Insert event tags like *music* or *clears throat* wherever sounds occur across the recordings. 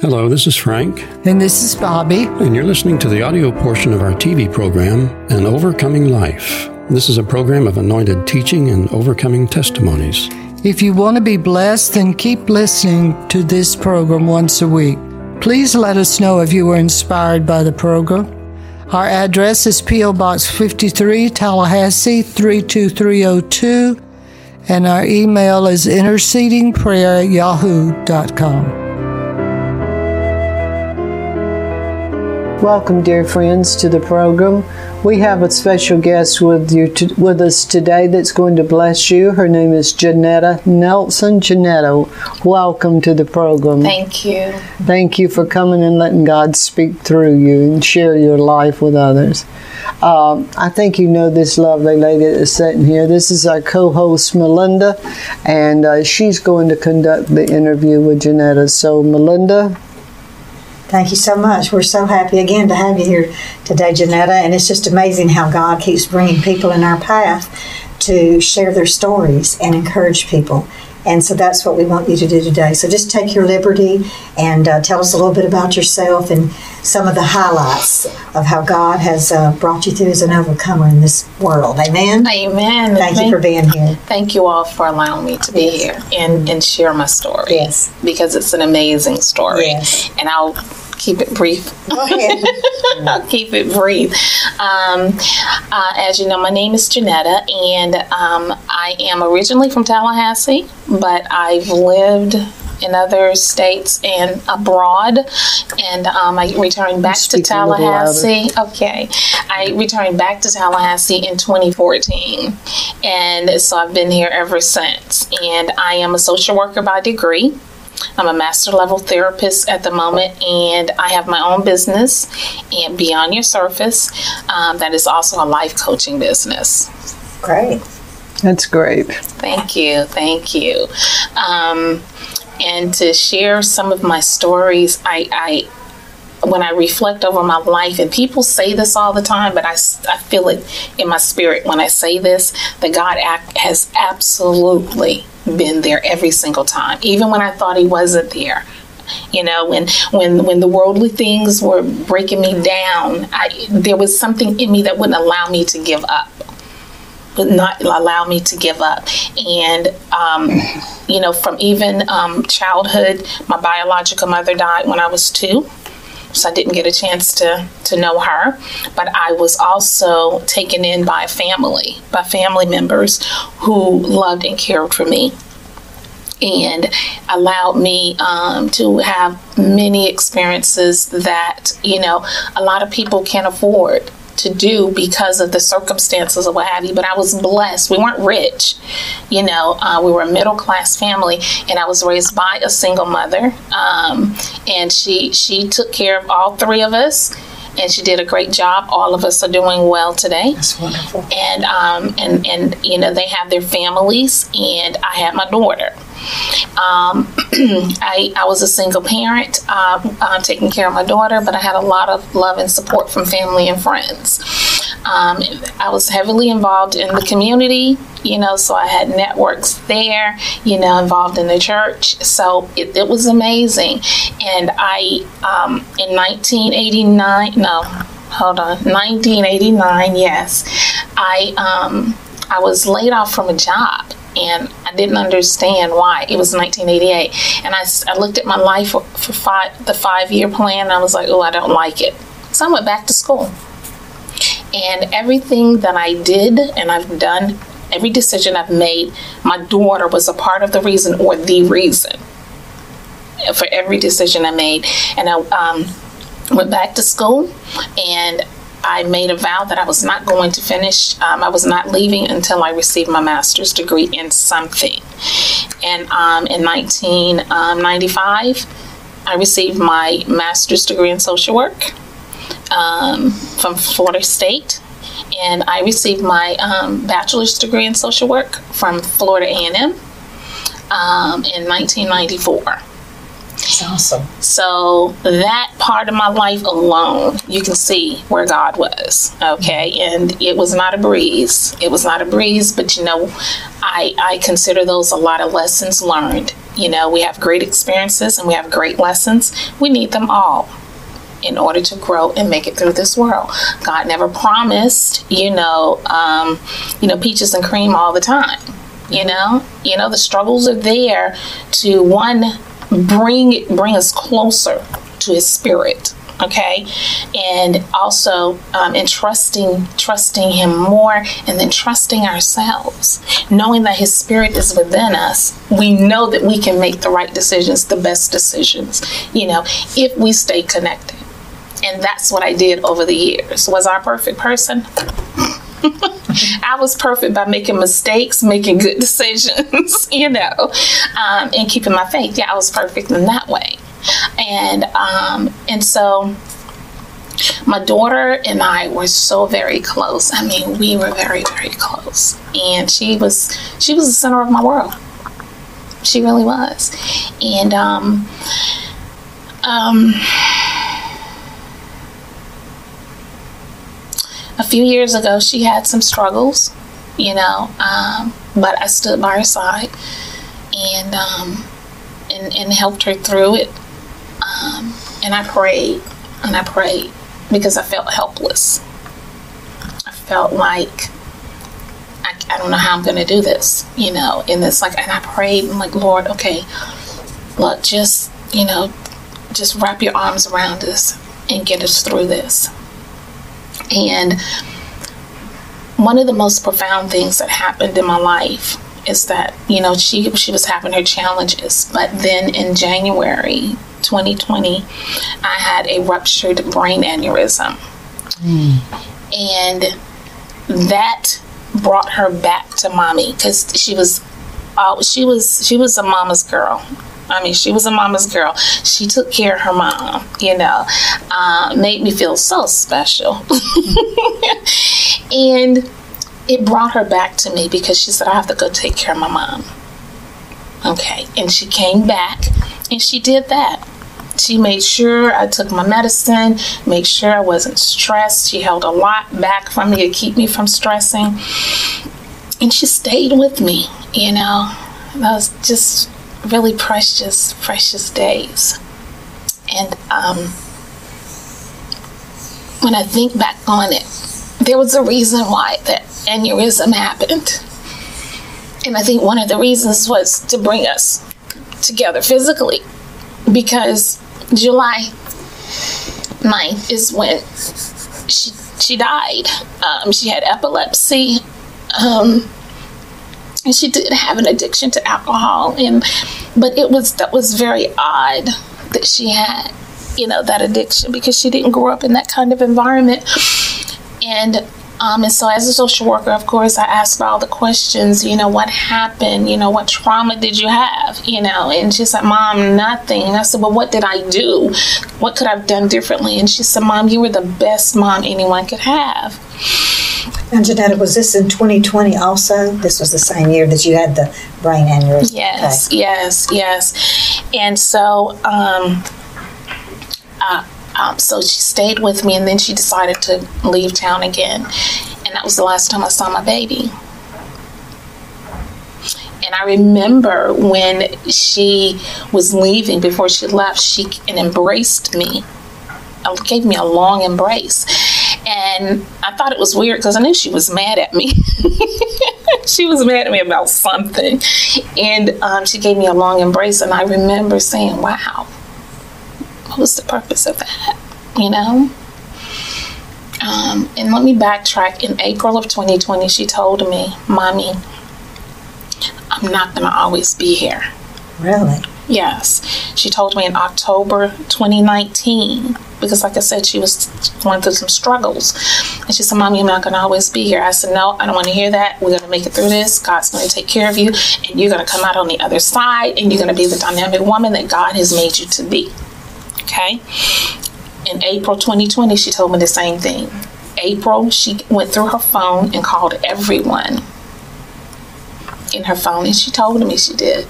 Hello, this is Frank, And this is Bobby. and you're listening to the audio portion of our TV program, An Overcoming Life. This is a program of anointed teaching and overcoming testimonies. If you want to be blessed, then keep listening to this program once a week. Please let us know if you were inspired by the program. Our address is P.O. Box 53, Tallahassee 32302, and our email is intercedingprayer at yahoo.com. Welcome, dear friends, to the program. We have a special guest with you to, with us today that's going to bless you. Her name is Jenetta Nelson. Jenetta, welcome to the program. Thank you. Thank you for coming and letting God speak through you and share your life with others. Um, I think you know this lovely lady that's sitting here. This is our co-host Melinda, and uh, she's going to conduct the interview with Jenetta. So, Melinda, Thank you so much. We're so happy again to have you here today, Jenetta. And it's just amazing how God keeps bringing people in our path to share their stories and encourage people. And so that's what we want you to do today. So just take your liberty and uh, tell us a little bit about yourself and some of the highlights of how God has uh, brought you through as an overcomer in this world. Amen. Amen. Thank you for being here. Thank you all for allowing me to be here and, and share my story. Yes. Because it's an amazing story. Yes. And I'll keep it brief. Go ahead. I'll *laughs* keep it brief. Um, uh, as you know, my name is Jenetta, and um, I am originally from Tallahassee, but I've lived in other states and abroad. And um, I returned back to Speak a louder. Tallahassee. Okay. I returned back to Tallahassee in 2014. And so I've been here ever since. And I am a social worker by degree. I'm a master level therapist at the moment, and I have my own business, and Beyond Your Surface, um, that is also a life coaching business. Great. that's great. Thank you, thank you. Um, and to share some of my stories, I, I when I reflect over my life, and people say this all the time, but I, I feel it in my spirit when I say this that God ac- has absolutely been there every single time, even when I thought He wasn't there. You know, when when when the worldly things were breaking me down, I, there was something in me that wouldn't allow me to give up would not allow me to give up. And, um, you know, from even um, childhood, my biological mother died when I was two. So I didn't get a chance to, to know her. But I was also taken in by family, by family members who loved and cared for me and allowed me um, to have many experiences that you know a lot of people can't afford to do because of the circumstances or what have you but i was blessed we weren't rich you know uh, we were a middle class family and i was raised by a single mother um, and she she took care of all three of us and she did a great job all of us are doing well today That's wonderful. and um, and and you know they have their families, and I had my daughter. Um, *clears throat* I I was a single parent, um, uh, taking care of my daughter, but I had a lot of love and support from family and friends. Um, I was heavily involved in the community, you know, so I had networks there, you know, involved in the church. So it, it was amazing. And I, um, in 1989, no, hold on 1989 yes i um i was laid off from a job and i didn't understand why. It was 1988 and I looked at my life for, for five the five year plan and i was like oh i don't like it. So i went back to school. And everything that i did and i've done every decision i've made my daughter was a part of the reason or the reason for every decision i made. And i um, went back to school and I made a vow that I was not going to finish, um, I was not leaving until I received my master's degree in something. And um, in 1995, I received my master's degree in social work um, from Florida State. And I received my um, bachelor's degree in social work from Florida A&M um, in 1994 Awesome. So that part of my life alone, you can see where God was. Okay. And it was not a breeze. It was not a breeze, but you know, I, I consider those a lot of lessons learned. You know, we have great experiences and we have great lessons. We need them all in order to grow and make it through this world. God never promised, you know, um, you know, peaches and cream all the time. You know, you know, the struggles are there to one bring bring us closer to His Spirit. Okay, and also um, in trusting trusting Him more, and then trusting ourselves, knowing that His Spirit is within us. We know that we can make the right decisions, the best decisions. You know, if we stay connected. And that's what I did over the years. Was I a perfect person? I was perfect by making mistakes, making good *laughs* decisions, you know, um, and keeping my faith. Yeah, I was perfect in that way. And um, and so my daughter and I were so very close. I mean, we were very very close, and she was she was the center of my world. She really was, and um, um a few years ago, she had some struggles, you know, um, but I stood by her side and um, and, and helped her through it. Um, and I prayed and I prayed because I felt helpless. I felt like I, I don't know how I'm going to do this, you know. And it's like, and I prayed, and like, Lord, okay, look, just you know, just wrap your arms around us and get us through this. And one of the most profound things that happened in my life is that you know she she was having her challenges, but then in January 2020, I had a ruptured brain aneurysm, mm. and that brought her back to mommy because she was uh, she was she was a mama's girl I mean, she was a mama's girl. She took care of her mom, you know, uh, made me feel so special. *laughs* and it brought her back to me because she said, I have to go take care of my mom. Okay. And she came back and she did that. She made sure I took my medicine, made sure I wasn't stressed. She held a lot back from me to keep me from stressing. And she stayed with me, you know. That was just really precious, precious days. And um, when I think back on it, there was a reason why that aneurysm happened. And I think one of the reasons was to bring us together physically because July 9th is when she, she died. Um, she had epilepsy. Um, and she did have an addiction to alcohol and but it was that was very odd that she had you know that addiction because she didn't grow up in that kind of environment. And um, and so as a social worker of course i asked all the questions you know what happened you know what trauma did you have you know? And she said mom nothing. And i said well what did i do? What could i have done differently? And she said mom you were the best mom anyone could have and Jenetta, was this in 2020 also? This was the same year that you had the brain aneurysm. Yes, okay. yes, yes. And so, um, uh, um, so she stayed with me, and then she decided to leave town again, and that was the last time I saw my baby. And I remember when she was leaving, before she left, she and embraced me, uh, gave me a long embrace and I thought it was weird because I knew she was mad at me. *laughs* she was mad at me about something. And um, she gave me a long embrace. And I remember saying, wow, what was the purpose of that? You know? Um, and let me backtrack. In April of 2020, she told me, Mommy, I'm not going to always be here. Really? Yes. She told me in October 2019 because, like I said, she was going through some struggles. And she said, Mom, you're not going to always be here. I said, No, I don't want to hear that. We're going to make it through this. God's going to take care of you. And you're going to come out on the other side. And you're going to be the dynamic woman that God has made you to be. Okay? In April 2020, she told me the same thing. April, she went through her phone and called everyone in her phone. And she told me she did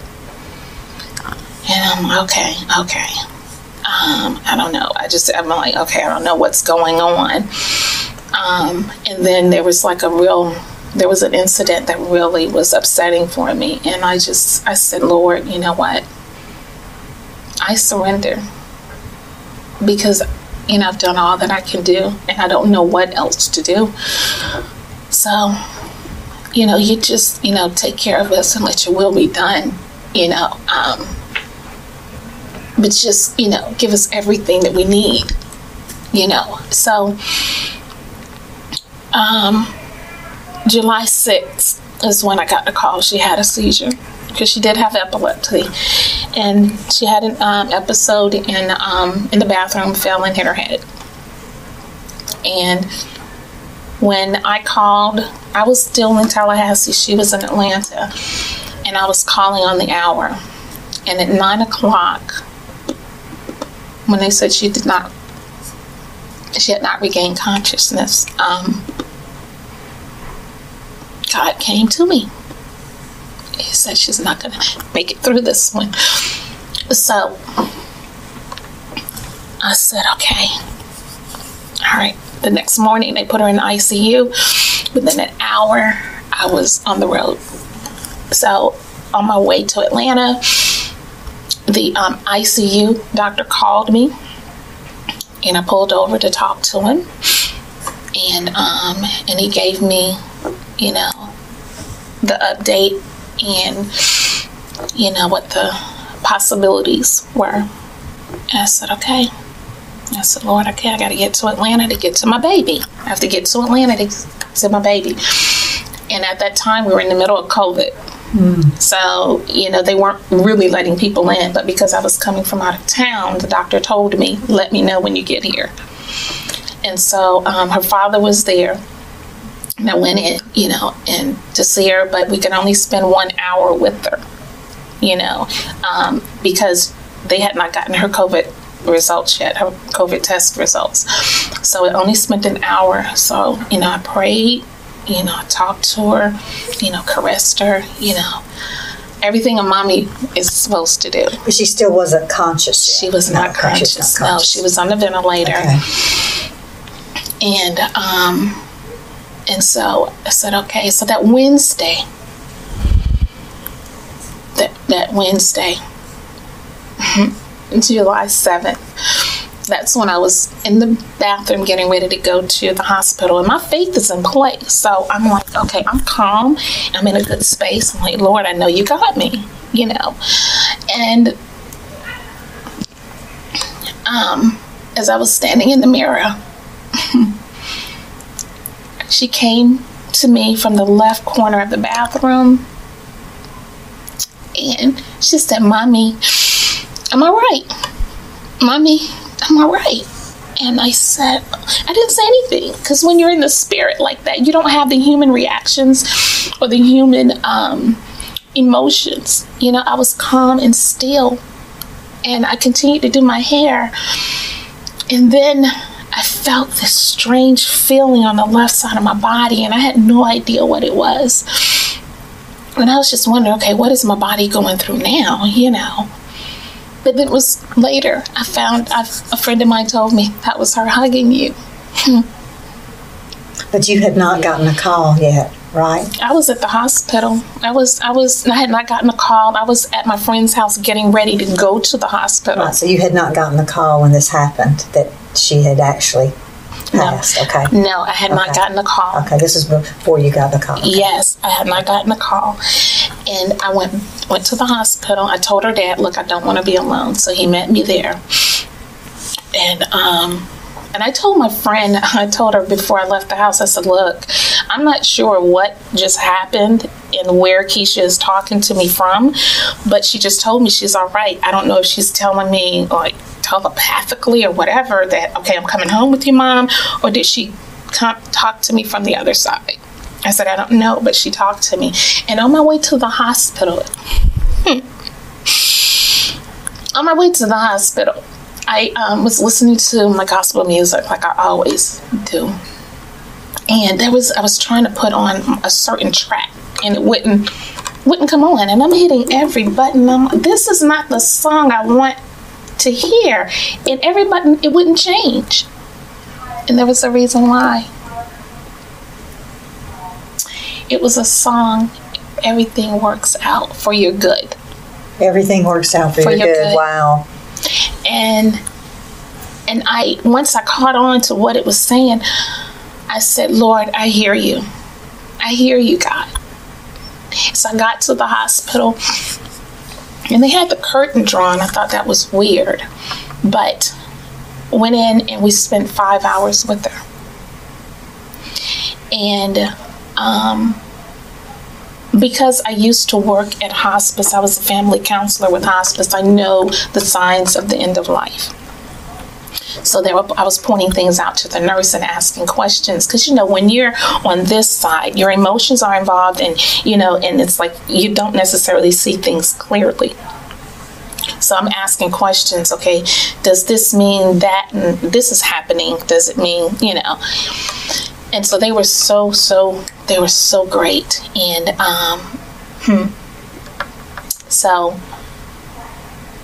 And I'm okay, okay. Um, I don't know. I just, I'm like, okay, I don't know what's going on. Um, and then there was like a real, there was an incident that really was upsetting for me. And I just, I said, Lord, you know what? I surrender because, you know, I've done all that I can do and I don't know what else to do. So, you know, you just, you know, take care of us and let your will be done, you know. Um, but just, you know, give us everything that we need, you know. So, um, July 6th is when I got the call. She had a seizure because she did have epilepsy, and she had an um, episode in um, in the bathroom, fell and hit her head. And when I called, I was still in Tallahassee. She was in Atlanta, and I was calling on the hour. And at nine o'clock, when they said she did not, she had not regained consciousness. Um, God came to me. He said she's not going to make it through this one. So I said, okay. All right. The next morning, they put her in ICU. Within an hour, I was on the road. So on my way to Atlanta, the um, ICU doctor called me, and I pulled over to talk to him, and um, and he gave me, you know, the update and you know what the possibilities were. And I said, okay. I said, Lord, okay, I got to get to Atlanta to get to my baby. I have to get to Atlanta to see my baby. And at that time, we were in the middle of COVID. Mm. So, you know, they weren't really letting people in. But because I was coming from out of town, the doctor told me, let me know when you get here. And so um, her father was there. And I went in, you know, and to see her, but we could only spend one hour with her, you know, um, because they had not gotten her COVID results yet, her COVID test results. So it only spent an hour. So, you know, I prayed, you know, I talked to her, you know, caressed her, you know, everything a mommy is supposed to do. But she still wasn't conscious. Yet. She was not, not conscious. conscious. Not conscious. No, she was on the ventilator. Okay. And, um, and so I said, okay, so that Wednesday, that, that Wednesday, *laughs* July 7th, that's when I was in the bathroom getting ready to go to the hospital. And my faith is in place. So I'm like, okay, I'm calm. I'm in a good space. I'm like, Lord, I know you got me, you know. And um, as I was standing in the mirror, *laughs* she came to me from the left corner of the bathroom and she said, Mommy, am I right? Mommy, am I right? And I said, I didn't say anything because when you're in the spirit like that, you don't have the human reactions or the human um, emotions. You know, I was calm and still, and I continued to do my hair. And then I felt this strange feeling on the left side of my body, and I had no idea what it was. And I was just wondering, okay, what is my body going through now? You know. But it was later I found I've, a friend of mine told me that was her hugging you. Hmm. but you had not gotten a call yet right? I was at the hospital. I was I was I had not gotten a call. I was at my friend's house getting ready to go to the hospital. Right, so you had not gotten the call when this happened that she had actually passed. No. Okay. No, I had okay. not gotten the call. Okay, this is before you got the call. Okay. Yes, I had not gotten the call. And I went went to the hospital. I told her dad, look, I don't want to be alone. So he met me there. And um and I told my friend, *laughs* I told her before I left the house, I said, Look, I'm not sure what just happened and where Keisha is talking to me from, but she just told me she's all right. I don't know if she's telling me, like, telepathically or whatever, that, okay, I'm coming home with you, mom, or did she come, talk to me from the other side? I said, I don't know, but she talked to me. And on my way to the hospital, *laughs* on my way to the hospital, I um, was listening to my gospel music like I always do. And there was I was trying to put on a certain track and it wouldn't wouldn't come on. And I'm hitting every button. I'm this is not the song I want to hear. And every button, it wouldn't change. And there was a reason why. It was a song, Everything Works Out for Your Good. Everything works out for, For your your good. good. Wow. And and I once I caught on to what it was saying, I said, Lord, I hear you. I hear you, God. So I got to the hospital and they had the curtain drawn. I thought that was weird. But went in and we spent five hours with her. And um because I used to work at hospice, I was a family counselor with hospice. I know the signs of the end of life. So there, I was pointing things out to the nurse and asking questions because you know when you're on this side, your emotions are involved, and you know, and it's like you don't necessarily see things clearly. So I'm asking questions. Okay, does this mean that this is happening? Does it mean you know? And so they were so so they were so great, and um, hmm. so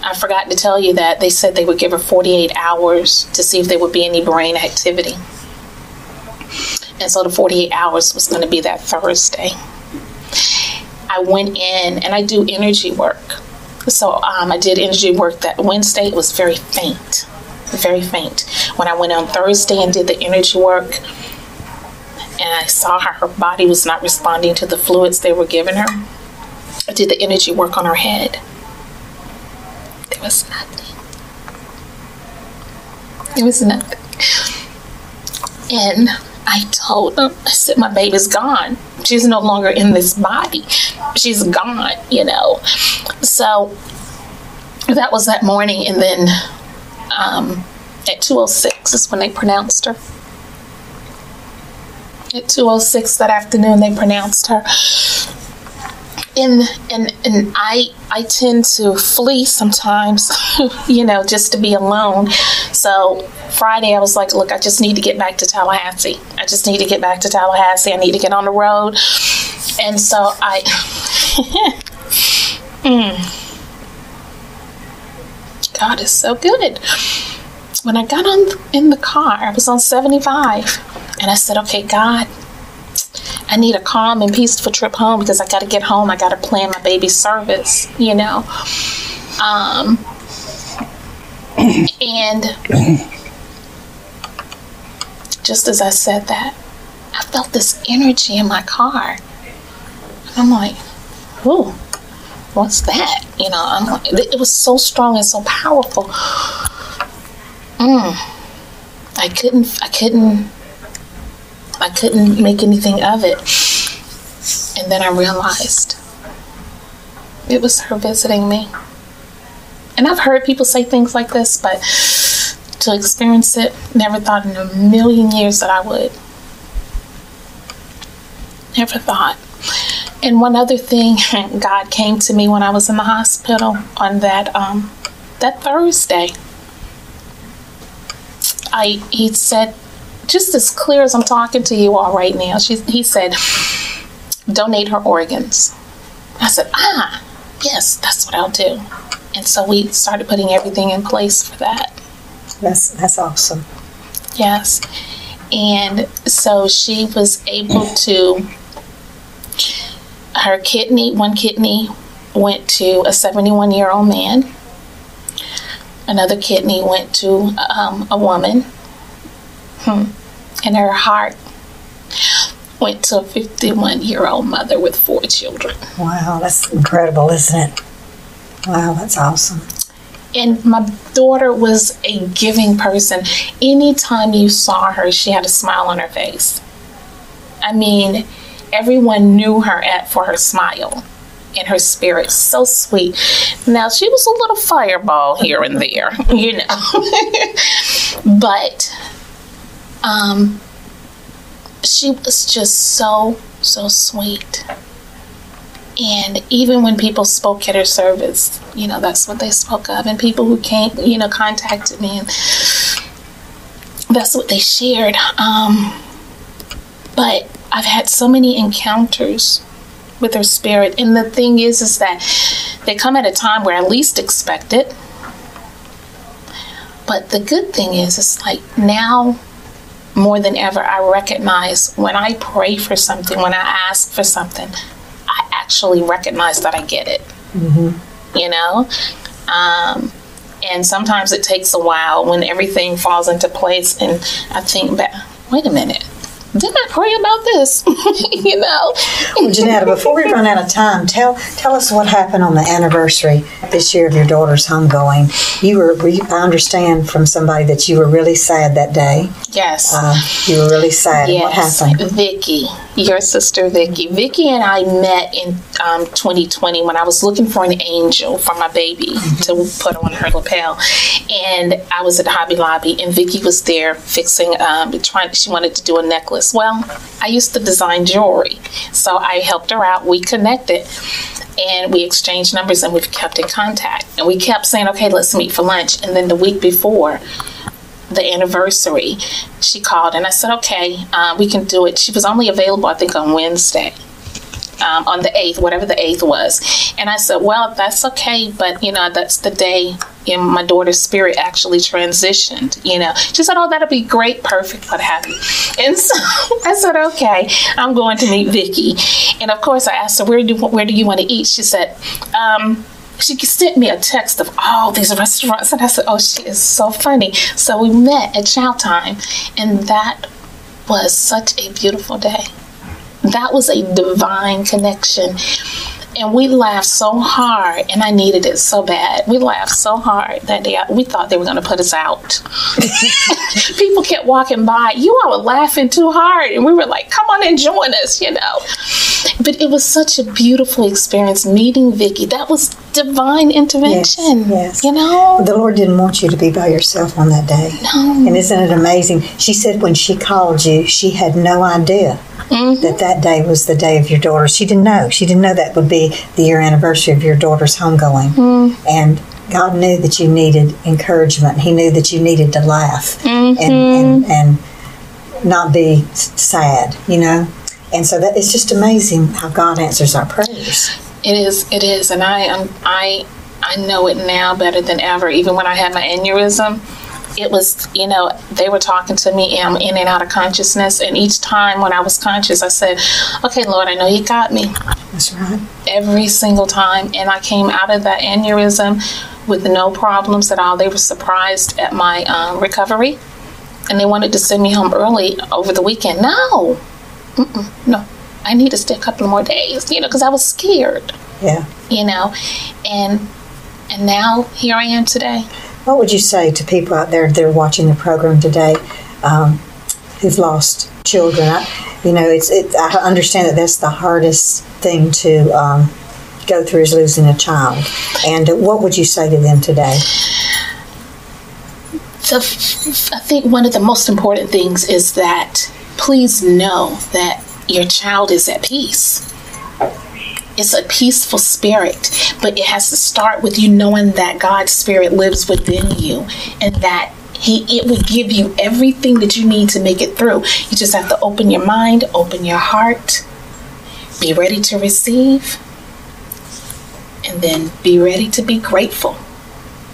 I forgot to tell you that they said they would give her 48 hours to see if there would be any brain activity. And so the 48 hours was going to be that Thursday. I went in and I do energy work. So um, I did energy work that Wednesday. It was very faint, very faint. When I went on Thursday and did the energy work, and I saw her, her body was not responding to the fluids they were giving her. I did the energy work on her head. There was nothing. There was nothing. And I told them, I said, my baby's gone. She's no longer in this body. She's gone, you know. So that was that morning. And then um, at 2.06 is when they pronounced her. At 2.06 that afternoon, they pronounced her and and and I I tend to flee sometimes, *laughs* you know, just to be alone. So Friday I was like, look, I just need to get back to Tallahassee. I just need to get back to Tallahassee. I need to get on the road. And so I *laughs* Mm. God is so good. When I got on in the car, I was on 75 and I said, "Okay, God, I need a calm and peaceful trip home because I got to get home. I got to plan my baby's service, you know. Um, and just as I said that, I felt this energy in my car. And I'm like, ooh, what's that? You know, I'm like, it was so strong and so powerful. Mm. I couldn't, I couldn't I couldn't make anything of it. And then I realized it was her visiting me. And I've heard people say things like this, but to experience it, never thought in a million years that I would. Never thought. And one other thing, *laughs* God came to me when I was in the hospital on that um, that Thursday. I he said, just as clear as I'm talking to you all right now, she, he said, donate her organs. I said, ah, yes, that's what I'll do. And so we started putting everything in place for that. That's that's awesome. Yes. And so she was able to, her kidney, one kidney went to a 71 year old man, another kidney went to um, a woman, hmm. and her heart went to a 51 year old mother with four children. Wow, that's incredible, isn't it? Wow, that's awesome. And my daughter was a giving person. Anytime you saw her, she had a smile on her face. I mean, everyone knew her at for her smile and her spirit. So sweet. Now she was a little fireball here and there, *laughs* you know. *laughs* but um she was just so so sweet. And even when people spoke at her service, you know, that's what they spoke of. And people who came, you know, contacted me, and that's what they shared. Um, but I've had so many encounters with her spirit. And the thing is, is that they come at a time where I least expect it. But the good thing is, it's like now more than ever, I recognize when I pray for something, when I ask for something, I actually recognize that I get it. Mm-hmm. You know? Um, and sometimes it takes a while when everything falls into place, and I think back, wait a minute, didn't I pray about this? *laughs* you know. Well, Jenetta, before we run out of time, tell tell us what happened on the anniversary this year of your daughter's homegoing. You were, I understand from somebody that you were really sad that day. Yes. Uh, you were really sad. Yes. What happened? Vicky, your sister Vicky. Vicky and I met in um, 2020 when I was looking for an angel for my baby to put on her lapel, and I was at Hobby Lobby, and Vicky was there fixing, um, trying. She wanted to do a necklace well, I used to design jewelry. So I helped her out. We connected and we exchanged numbers and we've kept in contact. And we kept saying, okay, let's meet for lunch. And then the week before, the anniversary, she called and I said, okay, uh, we can do it. She was only available, I think, on Wednesday um, on the 8th, whatever the 8th was. And I said, well, that's okay, but, you know, that's the day in my daughter's spirit actually transitioned, you know. She said, oh, that'll be great, perfect, what have you. And *laughs* so I said, okay, I'm going to meet Vicky. And of course, I asked her, where do, where do you want to eat? She said, um, she sent me a text of all these restaurants, and I said, "Oh, she is so funny." So we met at Chow Time, and that was such a beautiful day that was a divine connection. And we laughed so hard, and I needed it so bad. We laughed so hard that day. We thought they were going to put us out. *laughs* People kept walking by. You all were laughing too hard, and we were like, "Come on and join us," you know. But it was such a beautiful experience meeting Vicky. That was divine intervention. Yes, yes. You know, the Lord didn't want you to be by yourself on that day. No. And isn't it amazing? She said when she called you, she had no idea mm-hmm. that that day was the day of your daughter. She didn't know. She didn't know that would be the year anniversary of your daughter's homegoing. Mm. And God knew that you needed encouragement. He knew that you needed to laugh mm-hmm. and, and, and not be sad, you know? And so that it's just amazing how God answers our prayers. It is, it is. And I, um, I, I know it now better than ever. Even when I had my aneurysm, it was, you know, they were talking to me and I'm in and out of consciousness. And each time when I was conscious, I said, okay, Lord, I know you got me. That's right. Every single time. And I came out of that aneurysm with no problems at all. They were surprised at my um, recovery. And they wanted to send me home early over the weekend. No, Mm-mm, no, I need to stay a couple more days, you know, because I was scared. Yeah. You know, and and now here I am today. What would you say to people out there that are watching the program today um, who've lost children? I, you know, it's it, I understand that that's the hardest thing to um, go through is losing a child. And what would you say to them today? So, I think one of the most important things is that please know that your child is at peace it's a peaceful spirit, but it has to start with you knowing that God's spirit lives within you and that he it will give you everything that you need to make it through. You just have to open your mind, open your heart, be ready to receive, and then be ready to be grateful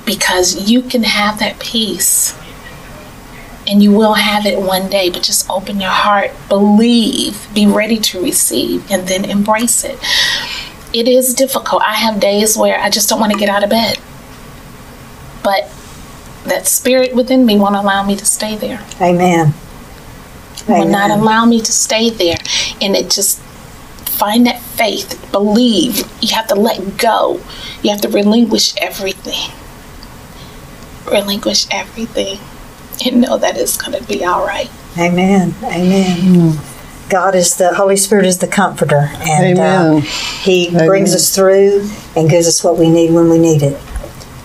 because you can have that peace and you will have it one day, but just open your heart, believe, be ready to receive, and then embrace it. It is difficult. I have days where I just don't want to get out of bed. But that spirit within me won't allow me to stay there. Amen. Amen. Will not allow me to stay there. And it just find that faith, believe. You have to let go. You have to relinquish everything. Relinquish everything and know that it's going to be all right. Amen. Amen. Mm. God is the Holy Spirit is the comforter, and uh, He Amen. brings us through and gives us what we need when we need it.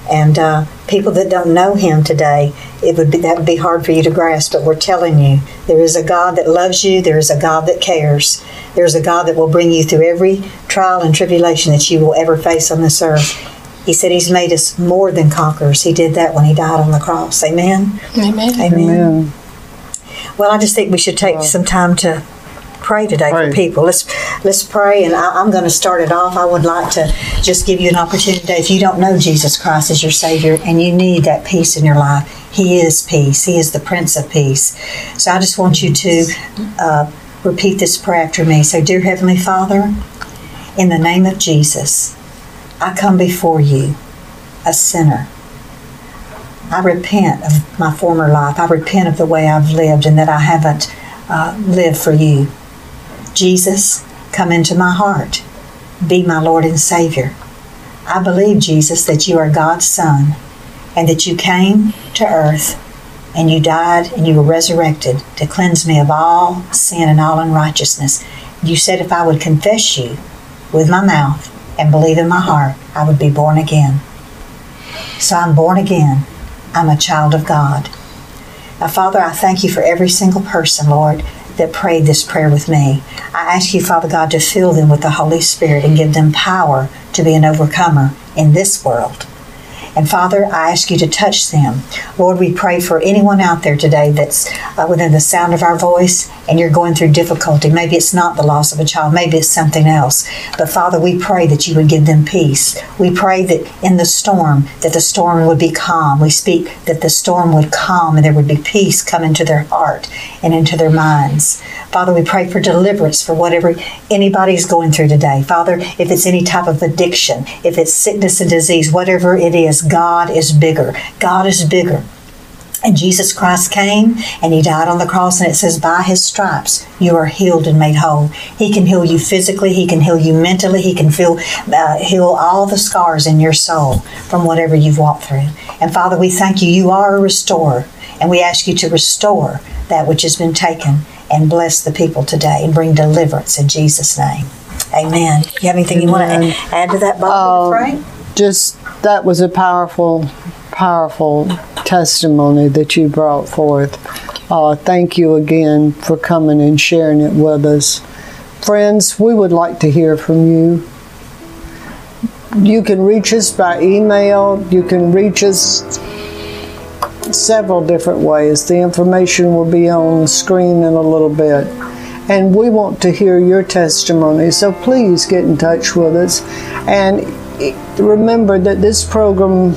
And uh, people that don't know Him today, it would be that would be hard for you to grasp. But we're telling you, there is a God that loves you. There is a God that cares. There's a God that will bring you through every trial and tribulation that you will ever face on this earth. He said He's made us more than conquerors. He did that when He died on the cross. Amen. Amen. Amen. Amen. Well, I just think we should take some time to pray today Pray. for people. Let's let's pray, and I, I'm going to start it off. I would like to just give you an opportunity today. If you don't know Jesus Christ as your Savior and you need that peace in your life, He is peace. He is the Prince of Peace. So I just want you to uh, repeat this prayer after me. So, dear Heavenly Father, in the name of Jesus, I come before you, a sinner. I repent of my former life. I repent of the way I've lived and that I haven't uh, lived for you. Jesus, come into my heart. Be my Lord and Savior. I believe, Jesus, that you are God's Son and that you came to earth and you died and you were resurrected to cleanse me of all sin and all unrighteousness. You said if I would confess you with my mouth and believe in my heart, I would be born again. So I'm born again. I'm a child of God. Now, Father, I thank you for every single person, Lord, that prayed this prayer with me. I ask you, Father God, to fill them with the Holy Spirit and give them power to be an overcomer in this world. And Father, I ask you to touch them. Lord, we pray for anyone out there today that's uh, within the sound of our voice and you're going through difficulty. Maybe it's not the loss of a child, maybe it's something else. But Father, we pray that you would give them peace. We pray that in the storm, that the storm would be calm. We speak that the storm would calm and there would be peace come into their heart and into their minds. Father, we pray for deliverance for whatever anybody's going through today. Father, if it's any type of addiction, if it's sickness and disease, whatever it is, God is bigger. God is bigger. And Jesus Christ came and he died on the cross, and it says, By his stripes you are healed and made whole. He can heal you physically, he can heal you mentally, he can feel, uh, heal all the scars in your soul from whatever you've walked through. And Father, we thank you. You are a restorer, and we ask you to restore that which has been taken and bless the people today and bring deliverance in Jesus' name. Amen. You have anything you want to add to that, Bob, Frank? Just that was a powerful, powerful testimony that you brought forth. Uh, thank you again for coming and sharing it with us. Friends, we would like to hear from you. You can reach us by email. You can reach us several different ways. The information will be on the screen in a little bit. And we want to hear your testimony, so please get in touch with us. And remember that this program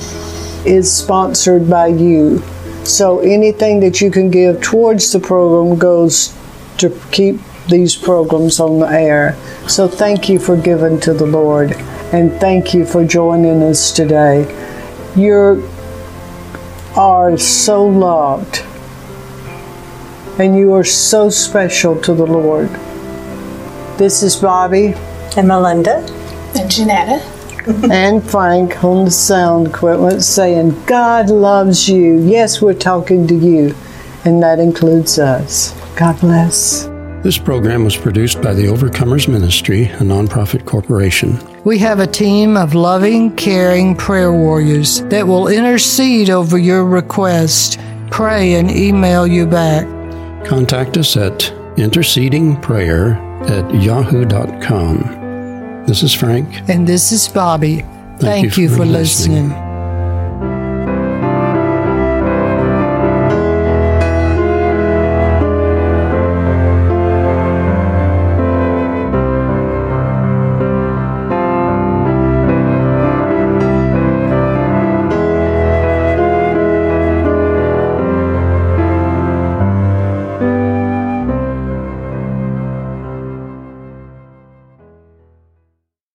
is sponsored by you. So anything that you can give towards the program goes to keep these programs on the air. So thank you for giving to the Lord and thank you for joining us today. You are so loved and you are so special to the Lord. This is Bobby And Melinda? And Jenetta. And Frank on the sound equipment saying, God loves you. Yes, we're talking to you, and that includes us. God bless. This program was produced by the Overcomers Ministry, a nonprofit corporation. We have a team of loving, caring prayer warriors that will intercede over your request, pray, and email you back. Contact us at intercedingprayer at yahoo.com. This is Frank. And this is Bobby. Thank, you, for listening.